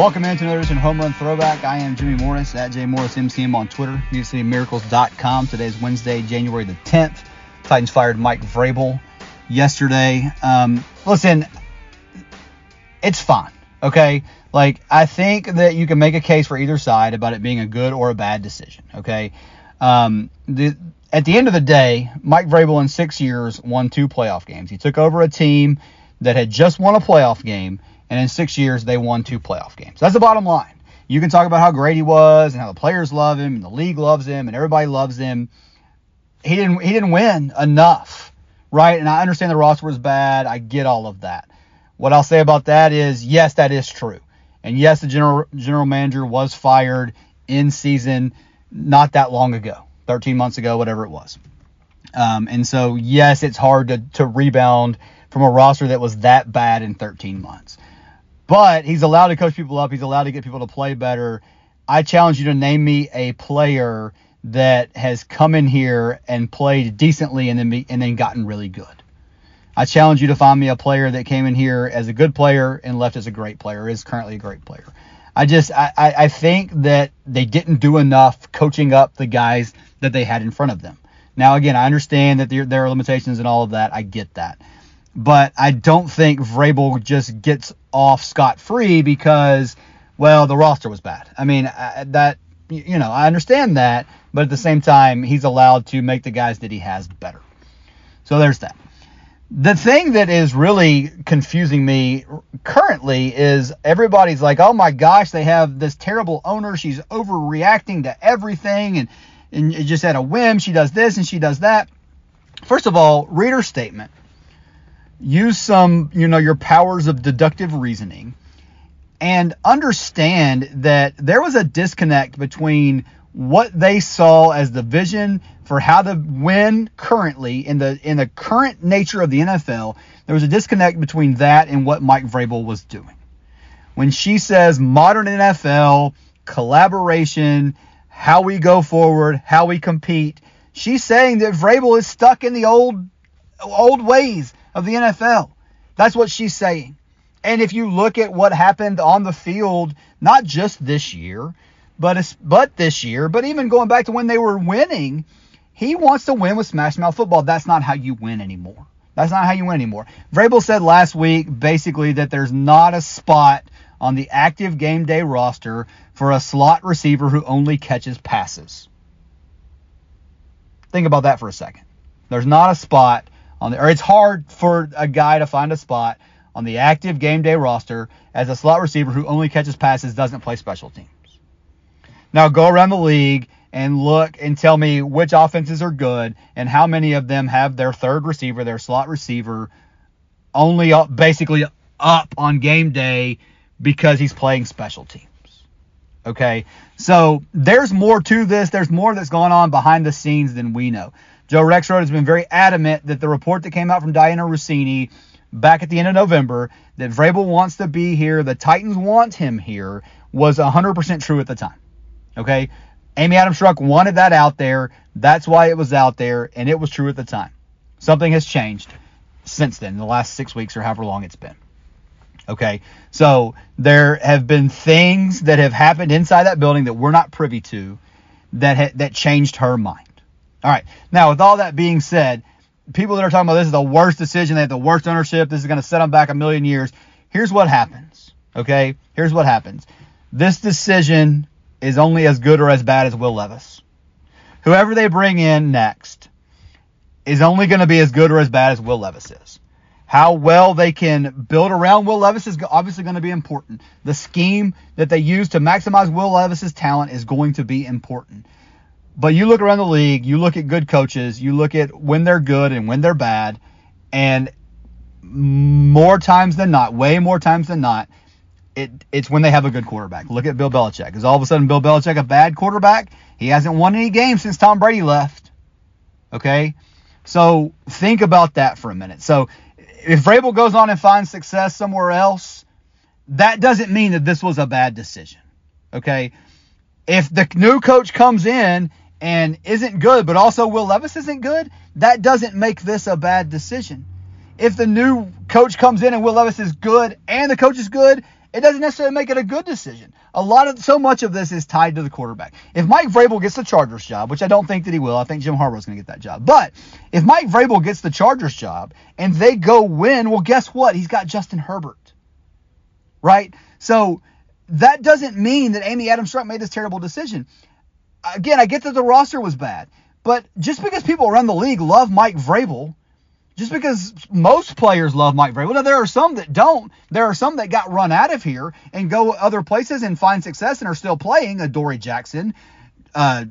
Welcome into another edition Home Run Throwback. I am Jimmy Morris at JMorrisMCM on Twitter, MusicCityMiracles.com. is Wednesday, January the 10th. Titans fired Mike Vrabel yesterday. Um, listen, it's fine, okay? Like, I think that you can make a case for either side about it being a good or a bad decision, okay? Um, the, at the end of the day, Mike Vrabel in six years won two playoff games. He took over a team that had just won a playoff game and in six years they won two playoff games. That's the bottom line. You can talk about how great he was and how the players love him and the league loves him and everybody loves him. He didn't he didn't win enough, right? And I understand the roster was bad. I get all of that. What I'll say about that is yes, that is true. And yes, the general general manager was fired in season not that long ago, 13 months ago, whatever it was. Um, and so yes, it's hard to, to rebound from a roster that was that bad in 13 months. But he's allowed to coach people up. He's allowed to get people to play better. I challenge you to name me a player that has come in here and played decently and then be, and then gotten really good. I challenge you to find me a player that came in here as a good player and left as a great player, is currently a great player. I just I, I think that they didn't do enough coaching up the guys that they had in front of them. Now again, I understand that there, there are limitations and all of that. I get that but I don't think Vrabel just gets off scot free because, well, the roster was bad. I mean, I, that you know, I understand that, but at the same time, he's allowed to make the guys that he has better. So there's that. The thing that is really confusing me currently is everybody's like, oh my gosh, they have this terrible owner. She's overreacting to everything and, and just at a whim, she does this and she does that. First of all, reader statement use some, you know, your powers of deductive reasoning and understand that there was a disconnect between what they saw as the vision for how to win currently in the in the current nature of the NFL. There was a disconnect between that and what Mike Vrabel was doing. When she says modern NFL, collaboration, how we go forward, how we compete, she's saying that Vrabel is stuck in the old old ways of the NFL. That's what she's saying. And if you look at what happened on the field, not just this year, but but this year, but even going back to when they were winning, he wants to win with smash mouth football. That's not how you win anymore. That's not how you win anymore. Vrabel said last week basically that there's not a spot on the active game day roster for a slot receiver who only catches passes. Think about that for a second. There's not a spot on the, or it's hard for a guy to find a spot on the active game day roster as a slot receiver who only catches passes, doesn't play special teams. Now go around the league and look and tell me which offenses are good and how many of them have their third receiver, their slot receiver, only up, basically up on game day because he's playing special teams. Okay, so there's more to this. There's more that's going on behind the scenes than we know. Joe Rexrode has been very adamant that the report that came out from Dianna Russini back at the end of November that Vrabel wants to be here, the Titans want him here, was 100% true at the time. Okay? Amy Adams Strunk wanted that out there. That's why it was out there, and it was true at the time. Something has changed since then, the last six weeks or however long it's been. Okay? So there have been things that have happened inside that building that we're not privy to that ha- that changed her mind. All right. Now, with all that being said, people that are talking about this is the worst decision, they have the worst ownership, this is going to set them back a million years. Here's what happens. Okay? Here's what happens. This decision is only as good or as bad as Will Levis. Whoever they bring in next is only going to be as good or as bad as Will Levis is. How well they can build around Will Levis is obviously going to be important. The scheme that they use to maximize Will Levis's talent is going to be important. But you look around the league, you look at good coaches, you look at when they're good and when they're bad, and more times than not, way more times than not, it, it's when they have a good quarterback. Look at Bill Belichick. Is all of a sudden Bill Belichick a bad quarterback? He hasn't won any games since Tom Brady left. Okay? So think about that for a minute. So if Vrabel goes on and finds success somewhere else, that doesn't mean that this was a bad decision. Okay? If the new coach comes in and isn't good, but also Will Levis isn't good, that doesn't make this a bad decision. If the new coach comes in and Will Levis is good and the coach is good it doesn't necessarily make it a good decision. A lot of so much of this is tied to the quarterback. If Mike Vrabel gets the Chargers job, which I don't think that he will, I think Jim Harbaugh's going to get that job. But if Mike Vrabel gets the Chargers job and they go win, well, guess what? He's got Justin Herbert, right? So that doesn't mean that Amy Adams Strunk made this terrible decision. Again, I get that the roster was bad, but just because people around the league love Mike Vrabel just because most players love Mike Vrabel. Now, there are some that don't. There are some that got run out of here and go other places and find success and are still playing. Adoree Jackson, uh,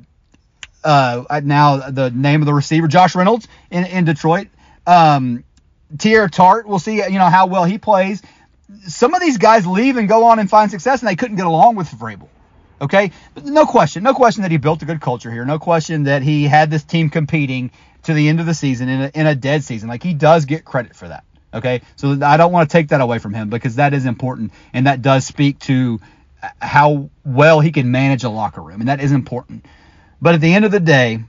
uh, now the name of the receiver, Josh Reynolds in, in Detroit. Um, Teair Tart, we'll see, you know, how well he plays. Some of these guys leave and go on and find success, and they couldn't get along with Vrabel. Okay, but no question, no question that he built a good culture here. No question that he had this team competing to the end of the season in a, in a dead season. Like he does get credit for that. Okay, so I don't want to take that away from him because that is important and that does speak to how well he can manage a locker room and that is important. But at the end of the day,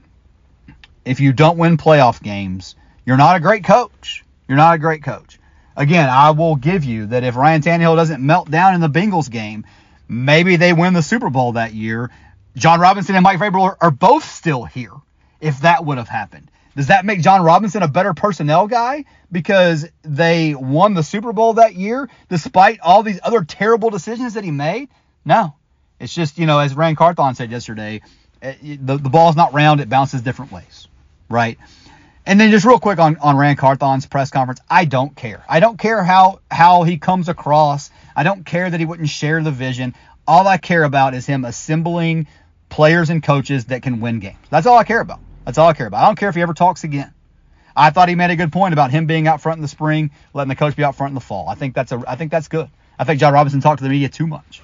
if you don't win playoff games, you're not a great coach. You're not a great coach. Again, I will give you that if Ryan Tannehill doesn't melt down in the Bengals game, maybe they win the Super Bowl that year. Jon Robinson and Mike Vrabel are, are both still here if that would have happened. Does that make Jon Robinson a better personnel guy because they won the Super Bowl that year despite all these other terrible decisions that he made? No. It's just, you know, as Ran Carthon said yesterday, eh, the, the ball's not round, it bounces different ways, right? And then just real quick on, on Ran Carthon's press conference, I don't care. I don't care how, how he comes across. I don't care that he wouldn't share the vision. All I care about is him assembling players and coaches that can win games. That's all I care about. That's all I care about. I don't care if he ever talks again. I thought he made a good point about him being out front in the spring, letting the coach be out front in the fall. I think that's a I think that's good. I think Jon Robinson talked to the media too much.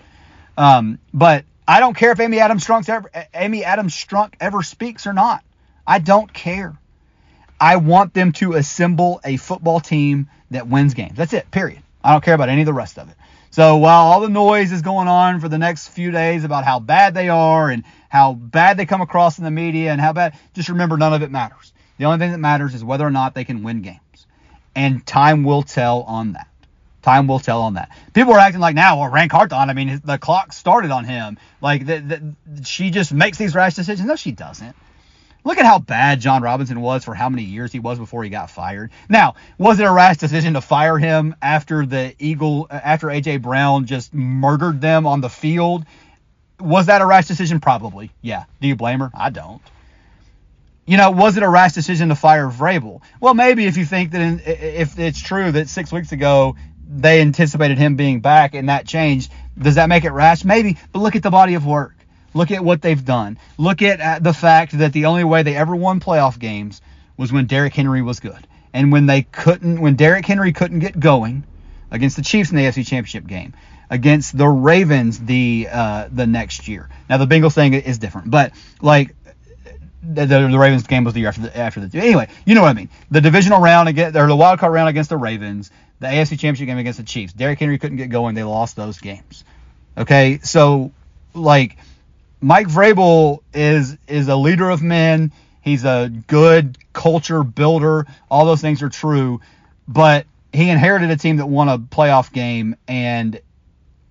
Um, but I don't care if Amy Adams Strunk ever Amy Adams Strunk ever speaks or not. I don't care. I want them to assemble a football team that wins games. That's it. Period. I don't care about any of the rest of it. So while all the noise is going on for the next few days about how bad they are and how bad they come across in the media and how bad, just remember none of it matters. The only thing that matters is whether or not they can win games. And time will tell on that. Time will tell on that. People are acting like now, well, Ran Carthon, I mean, the clock started on him. Like, the, the, she just makes these rash decisions. No, she doesn't. Look at how bad Jon Robinson was for how many years he was before he got fired. Now, was it a rash decision to fire him after the Eagle, uh, after AJ Brown just murdered them on the field? Was that a rash decision? Probably. Yeah. Do you blame her? I don't. You know, was it a rash decision to fire Vrabel? Well, maybe if you think that in, if it's true that six weeks ago they anticipated him being back and that changed, does that make it rash? Maybe. But look at the body of work. Look at what they've done. Look at the fact that the only way they ever won playoff games was when Derrick Henry was good. And when they couldn't, when Derrick Henry couldn't get going against the Chiefs in the AFC Championship game, against the Ravens the uh, the next year. Now the Bengals thing is different, but like the, the, Ravens game was the year after the after the anyway, you know what I mean. The divisional round against or the wild card round against the Ravens, the AFC Championship game against the Chiefs. Derrick Henry couldn't get going, they lost those games. Okay, so like Mike Vrabel is is a leader of men. He's a good culture builder. All those things are true, but he inherited a team that won a playoff game and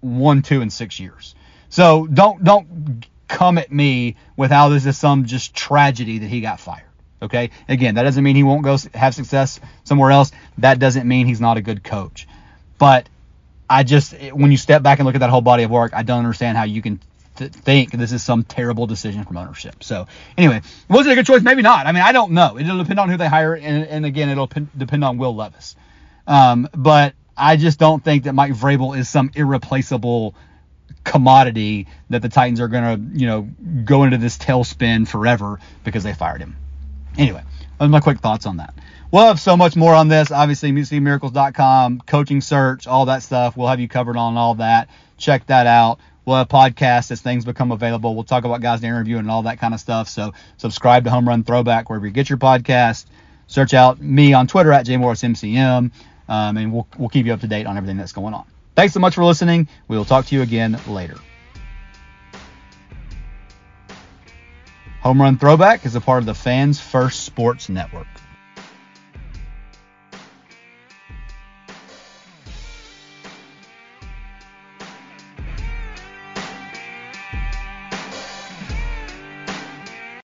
won two in six years. So don't don't come at me with how this is some just tragedy that he got fired. Okay, again, that doesn't mean he won't go have success somewhere else. That doesn't mean he's not a good coach. But I just when you step back and look at that whole body of work, I don't understand how you can th- think this is some terrible decision from ownership. So anyway, was it a good choice? Maybe not. I mean, I don't know. It'll depend on who they hire, and, and again, it'll p- depend on Will Levis. Um, but I just don't think that Mike Vrabel is some irreplaceable commodity that the Titans are gonna, you know, go into this tailspin forever because they fired him. Anyway, those my quick thoughts on that. We'll have so much more on this. Obviously, musicmiracles.com, coaching search, all that stuff. We'll have you covered on all that. Check that out. We'll have podcasts as things become available. We'll talk about guys to interview and all that kind of stuff. So subscribe to Home Run Throwback wherever you get your podcast. Search out me on Twitter at jmorrismcm, um, and we'll, we'll keep you up to date on everything that's going on. Thanks so much for listening. We will talk to you again later. Home Run Throwback is a part of the Fans First Sports Network.